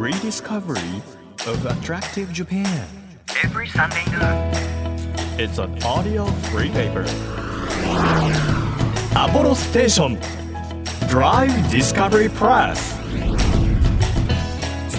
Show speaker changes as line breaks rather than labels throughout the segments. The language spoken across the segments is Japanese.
Rediscovery of Attractive Japan.
Every Sunday noon.
It's an audio free paper. Apollo Station. Drive Discovery Press.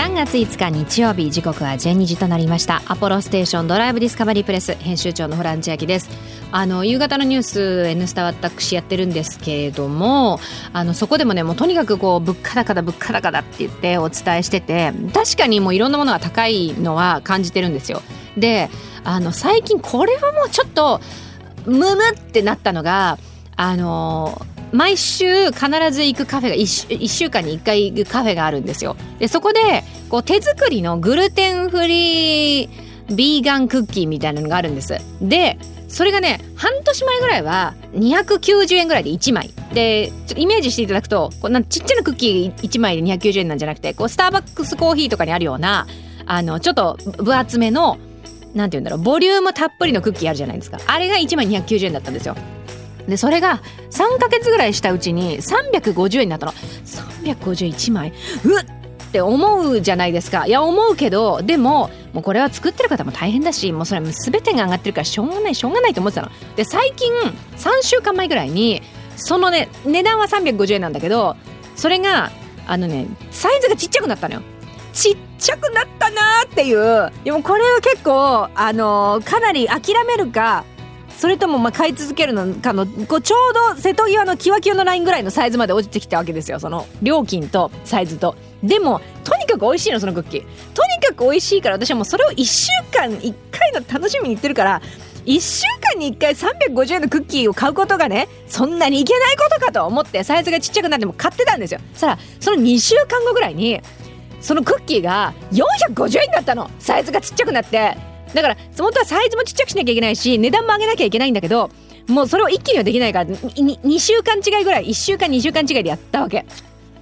3月5日日曜日時刻は12時となりました。アポロステーションドライブディスカバリープレス編集長のホラン千秋です。あの夕方のニュース「N スタ」私やってるんですけれどもあのそこでもねもうとにかくこう物価高だ物価高だって言ってお伝えしてて確かにもういろんなものが高いのは感じてるんですよ。であの最近これはもうちょっとムムってなったのがあの毎週必ず行くカフェが 1, 1週間に1回行くカフェがあるんですよ。でそこでこう手作りのグルテンフリービーガンクッキーみたいなのがあるんです。でそれがね半年前ぐらいは290円ぐらいで1枚。でちょイメージしていただくとこうなちっちゃなクッキー1枚で290円なんじゃなくてこうスターバックスコーヒーとかにあるようなあのちょっと分厚めのなんて言うんだろうボリュームたっぷりのクッキーあるじゃないですか。あれが1枚290円だったんですよ。でそれが3ヶ月ぐらいしたうちに350円になったの。351枚。うっって思うじゃないですか。いや思うけどでももうこれは作ってる方も大変だしもうそれ全てが上がってるからしょうがないしょうがないと思ってたの。で最近3週間前ぐらいにそのね値段は350円なんだけどそれがあのねサイズがちっちゃくなったのよ。ちっちゃくなったなーっていう。でもこれは結構あのーかなり諦めるかそれともまあ買い続けるのかのこうちょうど瀬戸際のキワキワのラインぐらいのサイズまで落ちてきたわけですよ。その料金とサイズと。でもとにかく美味しいのそのクッキー。とにかく美味しいから私はもうそれを1週間1回の楽しみに言ってるから1週間に1回350円のクッキーを買うことがねそんなにいけないことかと思ってサイズがちっちゃくなっても買ってたんですよ。そしたらその2週間後ぐらいにそのクッキーが450円だったの。サイズがちっちゃくなって。だから本当はサイズもちっちゃくしなきゃいけないし値段も上げなきゃいけないんだけどもうそれを一気にはできないから 2, 2週間違いぐらい1週間2週間違いでやったわけ。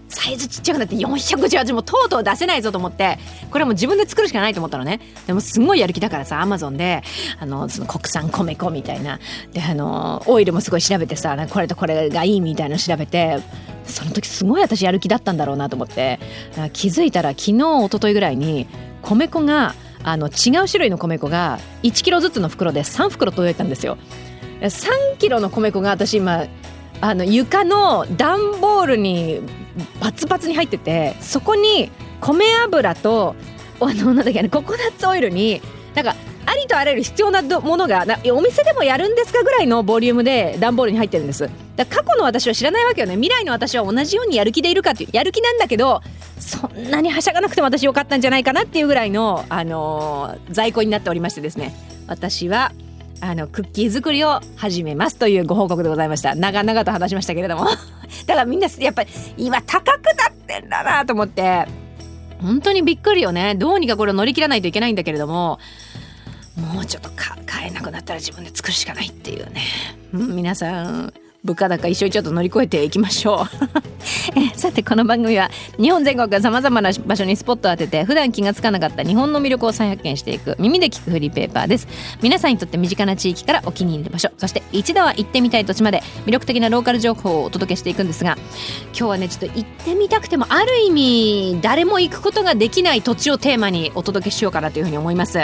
サイズちっちゃくなって458もとうとう出せないぞと思ってこれはもう自分で作るしかないと思ったのね。でもすごいやる気だからさアマゾンであのその国産米粉みたいな。であのオイルもすごい調べてさこれとこれがいいみたいなの調べてその時すごい私やる気だったんだろうなと思って。気づいたら昨日一昨日ぐらいに米粉があの違う種類の米粉が1キロずつの袋で3袋届いたんですよ。3キロの米粉が私今あの床の段ボールにバツバツに入っててそこに米油とあのなんだっけココナッツオイルになんかありとあらゆる必要なものがお店でもやるんですかぐらいのボリュームで段ボールに入ってるんです。だ過去の私は知らないわけよね。未来の私は同じようにやる気でいるかっていうやる気なんだけどそんなにはしゃがなくても私よかったんじゃないかなっていうぐらいの、あのー、在庫になっておりましてですね。私はあのクッキー作りを始めますというご報告でございました。長々と話しましたけれども。だからみんなやっぱり今高くなってんだなと思って。本当にびっくりよね。どうにかこれを乗り切らないといけないんだけれども。もうちょっと買えなくなったら自分で作るしかないっていうね、うん、皆さん物価高一緒にちょっと乗り越えていきましょう。さてこの番組は日本全国がさまざまな場所にスポットを当てて普段気がつかなかった日本の魅力を再発見していく耳で聞くフリーペーパーです。皆さんにとって身近な地域からお気に入りの場所そして一度は行ってみたい土地まで魅力的なローカル情報をお届けしていくんですが今日はねちょっと行ってみたくてもある意味誰も行くことができない土地をテーマにお届けしようかなというふうに思います。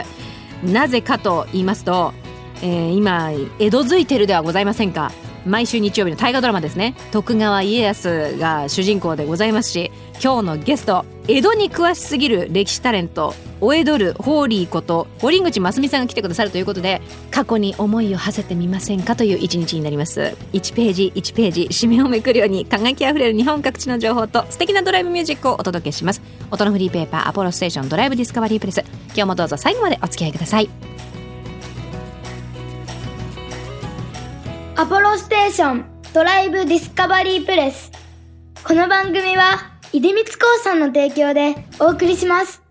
なぜかと言いますと、えー、今江戸づいてるではございませんか。毎週日曜日の大河ドラマですね。徳川家康が主人公でございますし今日のゲスト江戸に詳しすぎる歴史タレントお江戸るホーリーこと堀口真澄さんが来てくださるということで過去に思いを馳せてみませんかという一日になります。1ページ1ページ紙面をめくるように輝きあふれる日本各地の情報と素敵なドライブミュージックをお届けします。音のフリーペーパーアポロステーションドライブディスカバリープレス。今日もどうぞ最後までお付き合いください。
アポロステーションドライブディスカバリープレス。この番組は出光興産の提供でお送りします。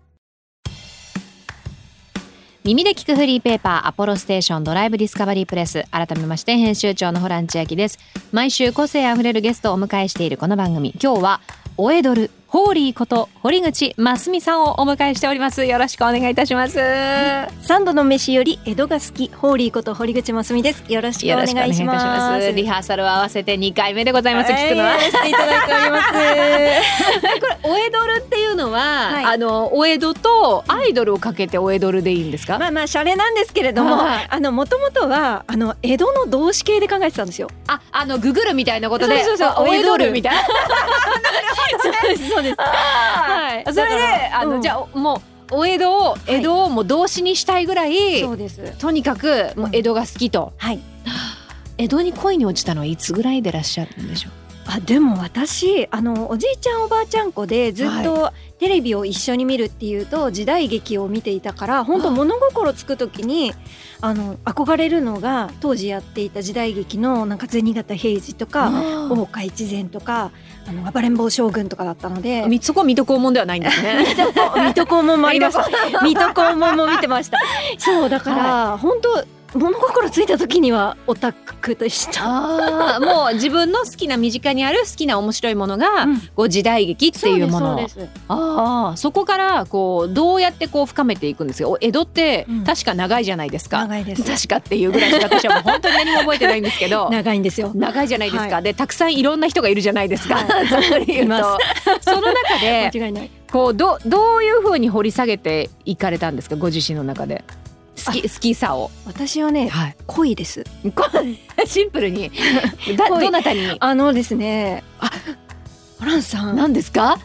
耳で聞くフリーペーパーアポロステーションドライブディスカバリープレス。改めまして編集長のホラン千秋です。毎週個性あふれるゲストをお迎えしているこの番組。今日はおえどる。ホーリーこと堀口真澄さんをお迎えしております。よろしくお願いいたします。
三度の飯より江戸が好き。ホーリーこと堀口真澄です。よろしくお願いします。
リハーサルを合わせて2回目でございます、聞くのは。
していただいております。
これおえどるっていうののは、
はい。
あのお江戸とアイドルをかけてお江戸でいいんですか、
まあまあシャレなんですけれども、
はい
あの元々はあの江戸の動詞形で考えてたんですよ。
ああのググるみたいなことで
そうそうそう
あお江戸るみたいな。
そうですそうです。はい
それであの、
うん
じゃあもうお江戸を江戸をもう動詞にしたいぐらい、
そうです。
とにかくもう江戸が好きと、
はい。
江戸に恋に落ちたのはいつぐらいでいらっしゃるんでしょう？
あでも私あのおじいちゃんおばあちゃん子でずっとテレビを一緒に見るっていうと時代劇を見ていたから本当物心つく時にあの憧れるのが当時やっていた時代劇のなんか銭形平次とか大岡越前とかあの暴れん坊将軍とかだったので。
みそこは水戸黄門ではないんですね。
水戸黄門もありました。水戸黄門も見てました。そうだから、本当物心ついた時にはオタクでした
もう自分の好きな身近にある好きな面白いものが、
うん。
こう時代劇っていうもの。
そ
ああそこからこうどうやってこう深めていくんですか？お江戸って
うん。
確か長いじゃないですか、
長いです。
確かっていうぐらいしか私はもう本当に何も覚えてないんですけど。
長いんですよ。
長いじゃないですか、
は
でたくさんいろんな人がいるじゃないですか、
は
ざっくり言うとその中で
間違いない。
こうどどういうふうに掘り下げていかれたんですか？ご自身の中で好き好きさを、
私はね
はい、
恋です。
こ シンプルに。どなたに？
あのですねあホランさん。
何ですか？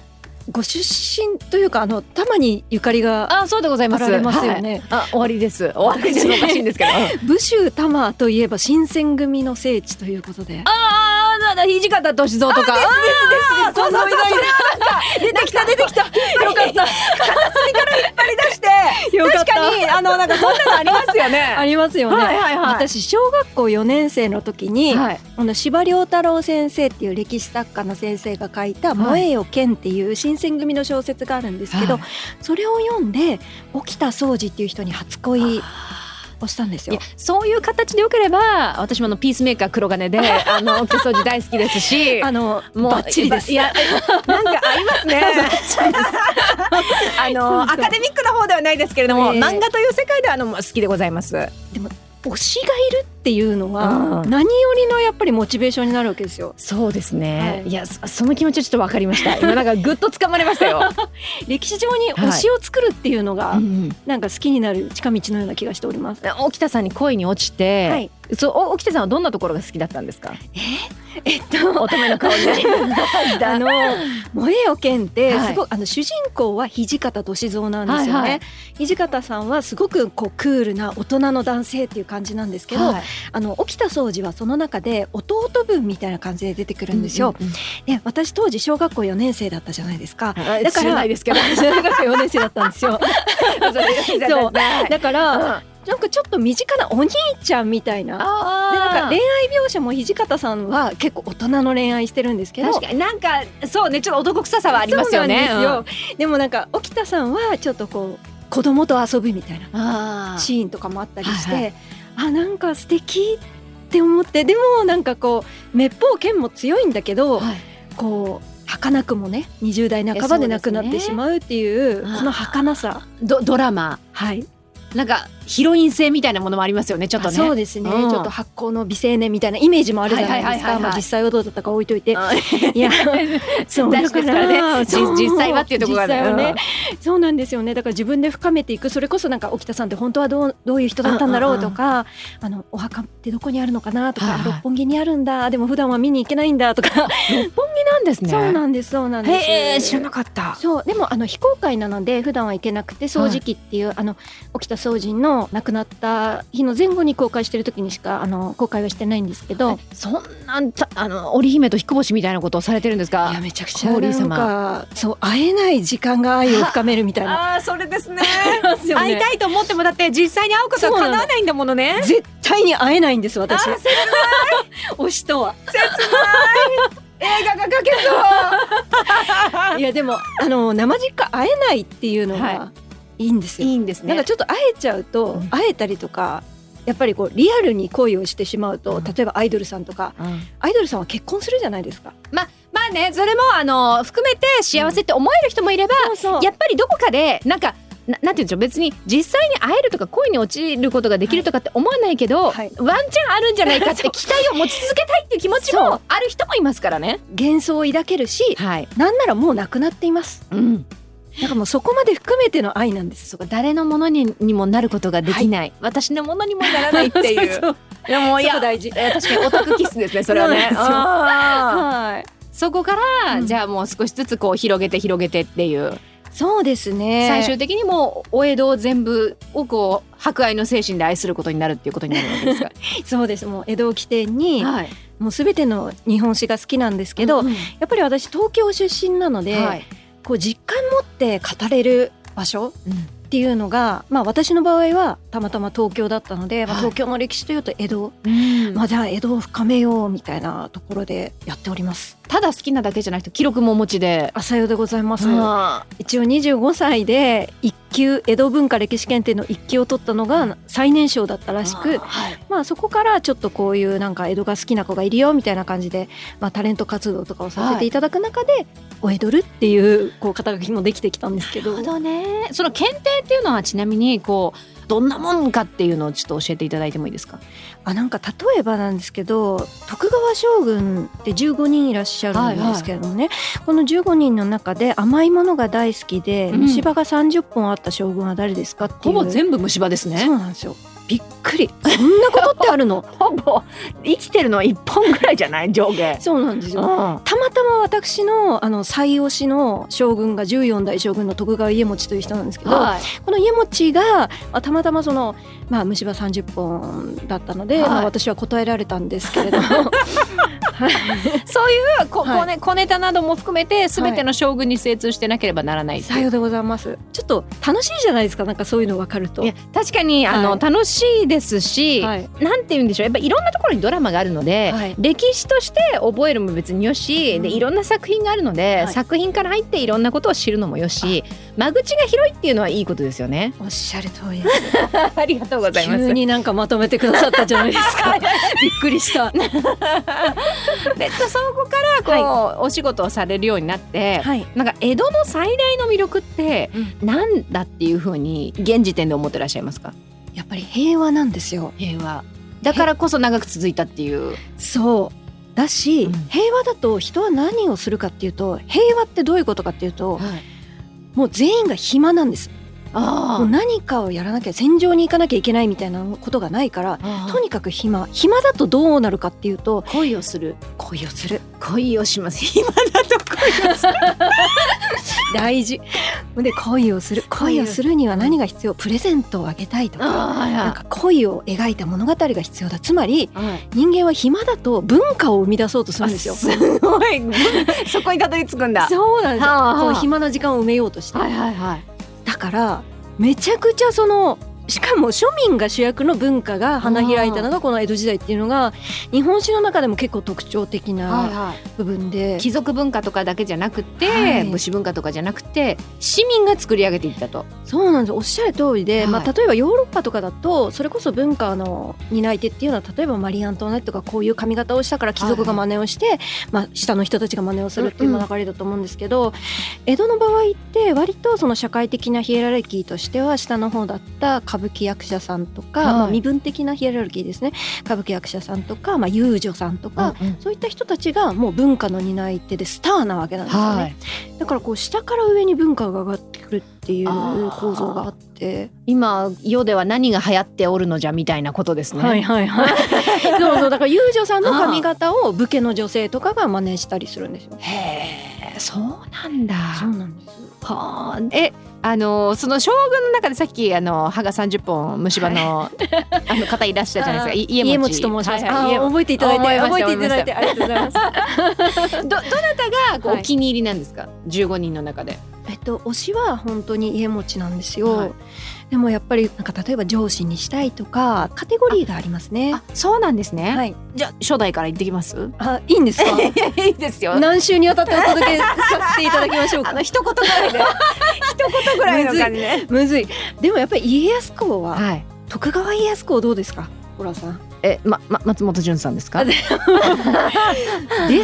ご出身というかあの玉にゆかりが
あそうでございます。
あますよね、
はい。あ終わりです。終わりですおかしいんですけど。
武州玉といえば新選組の聖地ということで。
ああだ土方歳三とか。
ですですそうそうそう出てきた出てきた。よかった。
片隅から引っ張り出して
よかった
確かにあのなんかそんなのありますよね。
ありますよね、
はいはいはい。
私小学校4年生の時に、
はい。
あの司馬遼太郎先生っていう歴史作家の先生が書いた「
はい。
燃えよ剣」っていう新選組の小説があるんですけど、
はい。
それを読んで沖田総司っていう人に初恋をしたんですよ。
いや。そういう形でよければ私もあのピースメーカー黒金で あの毛掃除大好きですし
あの
もう
バッチリです。
いやなんか合いますね。あのアカデミックな方ではないですけれども、
ええ。
漫画という世界ではあの好きでございます
推しがいるっていうのは
うん
何よりのやっぱりモチベーションになるわけですよ。
そうですね、
はい。
い、やそその気持ちちょっとわかりました。今なんかぐっと掴まれましたよ、
歴史上に推しを作るっていうのが
うん
なんか好きになる近道のような気がしております。
沖田さんに恋に落ちて、
はい。
そうお沖田さんはどんなところが好きだったんですか？
えっと
乙女の顔になり
あの「燃えよ剣」って
はい。
すごい、あの主人公は土方歳三なんですよね。
はいはい。
土方さんはすごくこうクールな大人の男性っていう感じなんですけど、
はい。
あの沖田総司はその中で弟分みたいな感じで出てくるんですよ。
うんうん
で私当時小学校4年生だったじゃないですか。
うん
だから
知らないですけど。
小学校4年生だったんですよ。そう。
はい
だから、
うん
なんかちょっと身近なお兄ちゃんみたいな。で
あ
なんか恋愛描写も土方さんは結構大人の恋愛してるんですけど。
確かに。なんかそうねちょっと男臭さはありますよね。
でもなんか沖田さんはちょっとこう子供と遊ぶみたいなシーンとかもあったりして、
はいは
あなんか素敵って思ってでもなんかこう滅法剣も強いんだけど、
はい。
こう儚くもね20代半ばで亡くなってしまうっていうこの儚さ。
ドドラマ。
はい
なんかヒロイン性みたいなものもありますよねちょっとね。
あそうですね、
うん。
ちょっと発酵の美青年みたいなイメージもあるじゃないです
はいはいはいはいはい。
かまあ実際はどうだったか置いといて。
あ
いや そう
大事ですから。ね実際はっていうところがね。
ね、そうなんですよね。だから自分で深めていく。それこそなんか沖田さんって本当はどうどういう人だったんだろうとか、あのお墓ってどこにあるのかなとか、
はいはい。
六本木にあるんだ。でも普段は見に行けないんだとか、
六本木なんですね。
そうなんですそうなんです。
へえ知らなかった。
そう。でもあの非公開なので普段は行けなくて掃除機っていう、あの沖田総司の亡くなった日の前後に公開してる時にしかあの公開はしてないんですけど
そんなあの織姫と彦星みたいなことをされてるんですか？
いやめちゃくちゃなん
様。
かそう会えない時間が愛を深めるみたいな。
ああそれですね。
ね。
会いたいと思ってもだって実際に会うことは叶わないんだものね。
絶対に会えないんです私。
あー切ない。
推しとは。
映画が描けそう。
いやでもあの生実家会えないっていうの
は
がいいんですよ、
いいんです
なんかちょっと会えちゃうと、
うん。
会えたりとかやっぱりこうリアルに恋をしてしまうと、
うん。
例えばアイドルさんとか
うん。
アイドルさんは結婚するじゃないですか。
ままあねそれもあの含めて幸せって思える人もいれば、
そうそう。
やっぱりどこかでなんかななんていうんでしょう別に実際に会えるとか恋に落ちることができるとかって思わないけど、
はい。
ワンチャンあるんじゃないかって期待を持ち続けたいっていう気持ちもある人もいますからね。
幻想を抱けるし
はい、
なんならもう亡くなっています。
うん、
なんかもうそこまで含めての愛なんです。
誰のものににもなることができない、私のものにもならないっていう。
そう。
いやもういや。
大事。
確かにオタクキスですねそれはね。
はい。
そこから、
うん。
じゃあもう少しずつこう広げて広げてっていう、
そうですね。
最終的にもうお江戸を全部をこう博愛の精神で愛することになるっていうことになるわけですか。
そうです。もう江戸を起点に
はい。
もうすべての日本史が好きなんですけど、
うん。
やっぱり私東京出身なので、
はい。
こう実感持って語れる場所
うん。
っていうのが、まあ、私の場合はたまたま東京だったので、まあ、
はい。
東京の歴史というと江戸、
うん。
まあ、じゃあ江戸を深めようみたいなところでやっております。
ただ好きなだけじゃなくて記録もお持ちで。
朝よでございます。
あ
一応25歳で一級江戸文化歴史検定の一級を取ったのが最年少だったらしく、
はい。
まあ、そこからちょっとこういうなんか江戸が好きな子がいるよみたいな感じで、まあ、タレント活動とかをさせていただく中で、お江戸るっていうこう肩書きもできてきたんですけど
なるほどね。その検定っていうのはちなみにこうどんなもんかっていうのをちょっと教えていただいてもいいですか？
あなんか例えばなんですけど徳川将軍って15人いらっしゃるんですけれどもね、この15人の中で甘いものが大好きで、
うん
虫歯が30本あった将軍は誰ですかっていう
ほぼ全部虫歯ですね
そう。なんですよびっくり。そんなことってあるの？
ほぼ生きてるのは一本ぐらいじゃない？上下。
そうなんですよ。
うん。
たまたま私のあの最推しの将軍が14代将軍の徳川家茂という人なんですけど、
はい。
この家茂がまあたまたまその、まあ、虫歯30本だったので、
はい。
まあ、私は答えられたんですけれども、は い
そういうこ、
はい。
こね小ネタなども含めて全ての将軍に精通してなければならないいう。
さようでございます。ちょっと楽しいじゃないですかなんかそういうの分かると。
確かにあの、
はい
楽しいですし、
はい。
なんて言うんでしょう。やっぱいろんなところにドラマがあるので、
はい。
歴史として覚えるも別によし、
うん。
でいろんな作品があるので、
はい。
作品から入っていろんなことを知るのもよし間口が広いっていうのはいいことですよね。
おっしゃる通り。で す
ありがとうございます。
急になんかまとめてくださったじゃないですか。びっくりした
でそこからこう、お仕事をされるようになって、
はい。
なんか江戸の最大の魅力って
う
なんだっていうふうに現時点で思ってらっしゃいますか？
やっぱり平和なんですよ。
平和。だからこそ長く続いたっていう。
そう。だし、
うん。
平和だと人は何をするかっていうと平和ってどういうことかっていうともう全員が暇なんですもう
あ
何かをやらなきゃ戦場に行かなきゃいけないみたいなことがないから
あ
とにかく暇。暇だとどうなるかっていうと
恋をする。
恋をする。
恋をします。今だと恋をする。
大事。で恋をする。恋をするには何が必要？プレゼントをあげたいとかなんか恋を描いた物語が必要だ。つまり
はい。
人間は暇だと文化を生み出そうとするんですよ。
すごい。そこにたどり着くんだ。
そうなんですよ。暇な時間を埋めようとして、
はいはいはい。
だからめちゃくちゃそのしかも庶民が主役の文化が花開いたのがこの江戸時代っていうのが日本史の中でも結構特徴的な
はい
部分で、
貴族文化とかだけじゃなくて、
はい。
武士文化とかじゃなくて市民が作り上げていったと。
そうなんです。おっしゃる通りで、
はい。
まあ、例えばヨーロッパとかだとそれこそ文化の担い手っていうのは例えばマリー・アントワネットがこういう髪型をしたから貴族が真似をして、まあ、下の人たちが真似をするっていう流れだと思うんですけど、江戸の場合って割とその社会的なヒエラルキーとしては下の方だった歌舞伎役者さんとか、
はい
まあ、身分的なヒエラルキーですね歌舞伎役者さんとか、まあ、遊女さんとか、
うんうん
そういった人たちがもう文化の担い手でスターなわけなんですよね。だからこう下から上に文化が上がってくるっていう構造があって。
今世では何が流行っておるのじゃみたいなことですね。
はいはいはい。そうそうだから遊女さんの髪型を武家の女性とかが真似したりするんですよ。
へえそうなんだ。
そうなんです。
はあえあのその将軍の中でさっきあの歯が30本虫歯のあの方いらっしゃるじゃないですか。い
家持ちと申します。
はい
覚えていただいて覚えていただいてありがとうございます。
どどなたがこう
はい
お気に入りなんですか？15人の中で。
えっと推しは本当に家持ちなんですよ。
はい
でもやっぱりなんか例えば上司にしたいとかカテゴリーがありますね。
あそうなんですね。
はい。
じゃあ初代から言ってきます？
あいいんですか？
いいですよ。
何週にわたってお届けさせていただきましょうか
あの。一言ぐらいで 一言ぐらいの感じね。
むずい。でもやっぱり家康公は
はい。
徳川家康公どうですか？ホラさん。
えまま松本潤さんですか？
で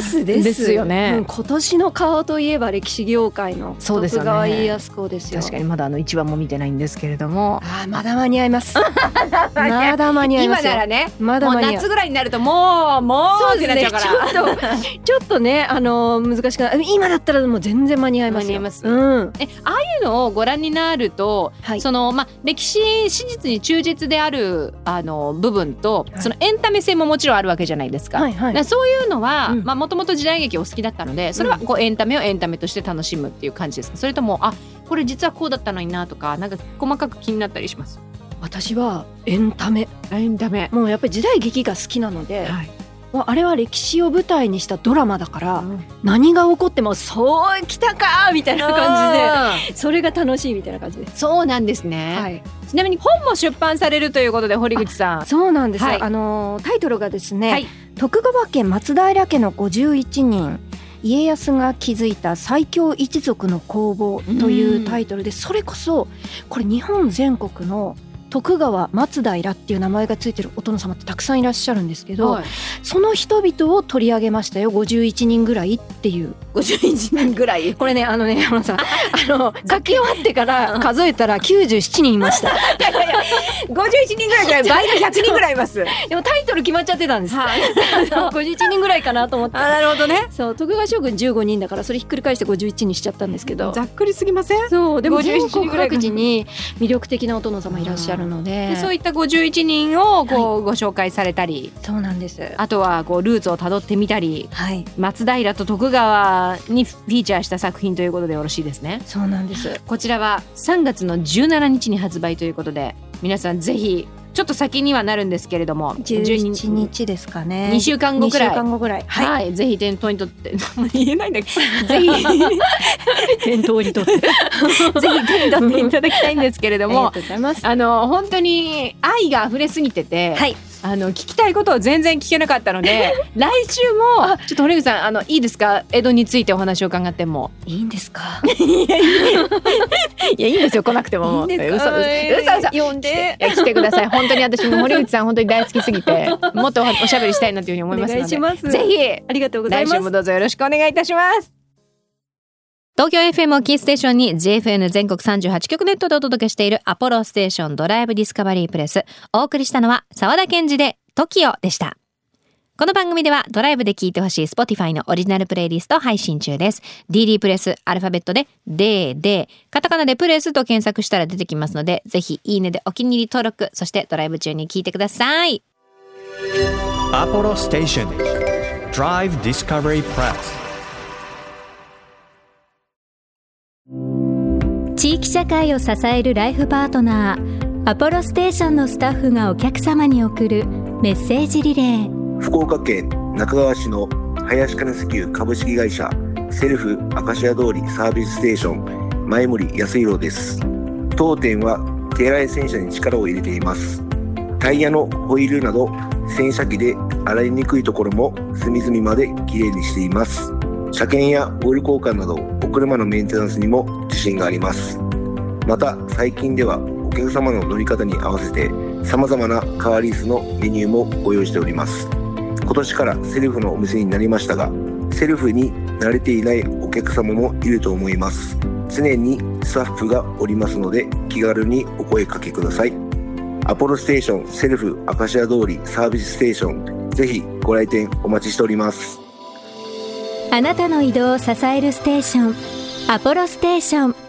すです。
ですよね。
うん今年の顔といえば歴史業界の
そうですよね。
家康公ですよ。
確かにまだあの一話も見てないんですけれども。
あーまだ間に合います。まだ間に合いま
今
すよ。
ならね。
まだ間に合う。
もう夏ぐらいになるともうもうってなっちゃうから。
ちょっと ちょっとねあの難しくない今だったらもう全然間に合います。よ
間に合います。
うん。
えああいうのをご覧になると、
はい。
そのまあ歴史史実に忠実であるあの部分と、
はい
そのエンタメ性ももちろんあるわけじゃないですか。
はいはい。
だからそういうのはもともと時代劇お好きだったのでそれはこうエンタメをエンタメとして楽しむっていう感じです。かそれともあこれ実はこうだったのになとかなんか細かく気になったりします？
私はエンタメ。
エンタメ。
もうやっぱり時代劇が好きなので、
はい。
もうあれは歴史を舞台にしたドラマだから、何が起こってもそうきたかみたいな感じでそれが楽しいみたいな感じです。
そうなんですね、
はい、
ちなみに本も出版されるということで堀口さん。
そうなんです、
はい。
あのータイトルがですね、
はい。
徳川家松平家の51人。家康が築いた最強一族の攻防というタイトルでそれこそこれ日本全国の徳川松平っていう名前がついてるお殿様ってたくさんいらっしゃるんですけど、
はい。
その人々を取り上げましたよ51人ぐらいっていう。
51人ぐらい？
これねあのね山野さん あの書き終わってから数えたら97人いました。
51人ぐらいじゃない倍の100人ぐらいいます。
でもタイトル決まっちゃってたんです、51人ぐらいかなと思って。
あなるほどね。
そう徳川将軍15人だからそれひっくり返して51にしちゃったんですけど。
ざっくりすぎません？
そうでも
51
全国各地に魅力的なお殿様いらっしゃるので
でそういった51人をこうご紹介されたり、
そうなんです。
あとはこうルーツをたどってみたり。
はい。
松平と徳川にフィーチャーした作品ということでよろしいですね。
そうなんです。
こちらは3月の17日に発売ということで皆さんぜひちょっと先にはなるんですけれども
17日ですかね。
2週間後くらい。
2週間後ぐらい。
はい、
はい。
ぜひ店頭にとって言えないんだけど。ぜひ。
店頭にとって
ぜひ手に取っていただきたいんですけれど
ありが
も
とうございます。
あの本当に愛が溢れすぎてて、
はい。
あの聞きたいことを全然聞けなかったので 来週もちょっと堀口さんあのいいですか？江戸についてお話を伺っても。
いいんですか？
いやいいんですよ。来なくても
いいんですか？
嘘嘘嘘嘘。
呼んで。
いや来てください。本当に私も森口さん本当に大好きすぎて。もっとおおしゃべりしたいなというふうに思いますので。
お願いします。
ぜひ。
ありがとうございます。
来週もどうぞよろしくお願いいたします。東京 FM をキーステーションに JFN 全国38局ネットでお届けしているアポロステーションドライブディスカバリープレス。お送りしたのは沢田健二で TOKIO でしたこの番組ではドライブで聴いてほしい Spotify のオリジナルプレイリストを配信中です。DD プレスアルファベットで DD カタカナでプレスと検索したら出てきますのでぜひいいねでお気に入り登録そしてドライブ中に聴いてください。
Apollo Station Drive Discovery Press
地域社会を支えるライフパートナーアポロステーションのスタッフがお客様に送るメッセージリレー
福岡県中川市の林金石油株式会社セルフアカシア通りサービスステーション前森康弘です。当店は手洗い洗車に力を入れています。タイヤのホイールなど洗車機で洗いにくいところも隅々まできれいにしています。車検やオイル交換などお車のメンテナンスにも自信があります。また最近ではお客様の乗り方に合わせて様々なカーリースのメニューもご用意しております。今年からセルフのお店になりましたがセルフに慣れていないお客様もいると思います。常にスタッフがおりますので気軽にお声かけください。アポロステーションセルフアカシア通りサービスステーションぜひご来店お待ちしております。
あなたの移動を支えるステーションアポロステーション。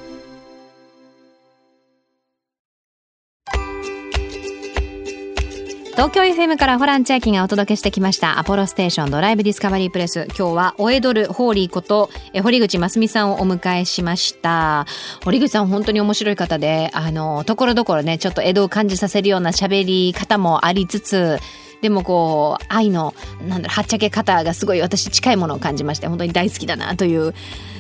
東京 FM からホラン千秋がお届けしてきましたアポロステーションドライブディスカバリープレス。今日はおエドルホーリーことえ堀口真澄さんをお迎えしました。堀口さん本当に面白い方であのところどころねちょっと江戸を感じさせるような喋り方もありつつでもこう愛のなんだろはっちゃけ方がすごい私近いものを感じまして本当に大好きだなという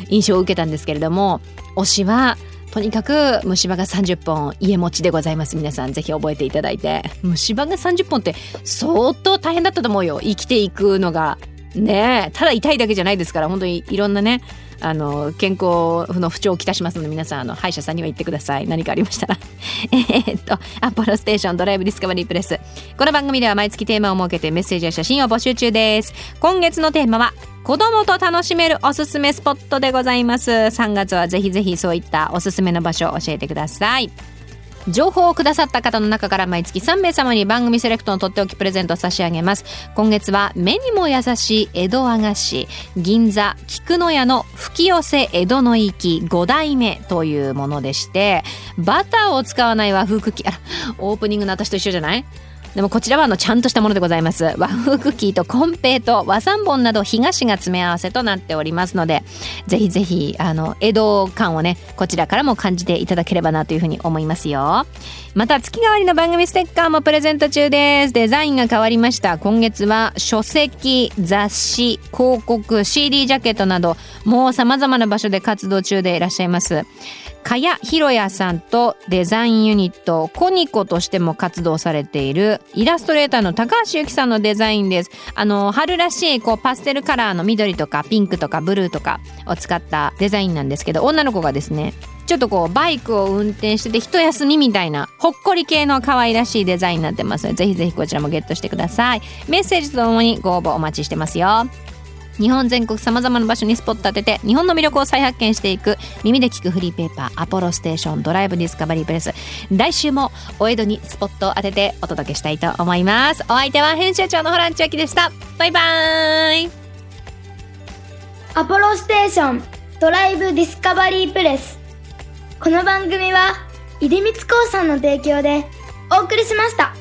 印象を受けたんですけれども推しはとにかく虫歯が30本家持ちでございます。皆さんぜひ覚えていただいて。虫歯が30本って相当大変だったと思うよ。生きていくのが。ねえ。ただ痛いだけじゃないですから。本当にいろんなねあの健康の不調をきたしますので皆さんあの歯医者さんには行ってください。何かありましたら。えっとアポロステーションドライブディスカバリープレス。この番組では毎月テーマを設けてメッセージや写真を募集中です。今月のテーマは子供と楽しめるおすすめスポットでございます。3月はぜひぜひそういったおすすめの場所を教えてください。情報をくださった方の中から毎月3名様に番組セレクトのとっておきプレゼントを差し上げます。今月は目にも優しい江戸和菓子銀座菊の屋の吹き寄せ江戸の粋5代目というものでしてバターを使わない和風クッキーあらオープニングの私と一緒じゃない？でもこちらはあのちゃんとしたものでございます。和風クッキーとコンペイと和三本など干菓子が詰め合わせとなっておりますのでぜひぜひあの江戸感をねこちらからも感じていただければなというふうに思いますよ。また月替わりの番組ステッカーもプレゼント中です。デザインが変わりました。今月は書籍雑誌広告 CD ジャケットなどもう様々な場所で活動中でいらっしゃいます。茅ひろやさんとデザインユニットコニコとしても活動されているイラストレーターの高橋由紀さんのデザインです。あの春らしいこうパステルカラーの緑とかピンクとかブルーとかを使ったデザインなんですけど女の子がですねちょっとこうバイクを運転してて一休みみたいなほっこり系の可愛らしいデザインになってますのでぜひぜひこちらもゲットしてください。メッセージとともにご応募お待ちしてますよ。日本全国さまざまな場所にスポット当てて日本の魅力を再発見していく耳で聞くフリーペーパーアポロステーションドライブディスカバリープレス。来週もお江戸にスポットを当ててお届けしたいと思います。お相手は編集長のホラン千秋でした。バイバーイ。
アポロステーションドライブディスカバリープレス。この番組は出光興産の提供でお送りしました。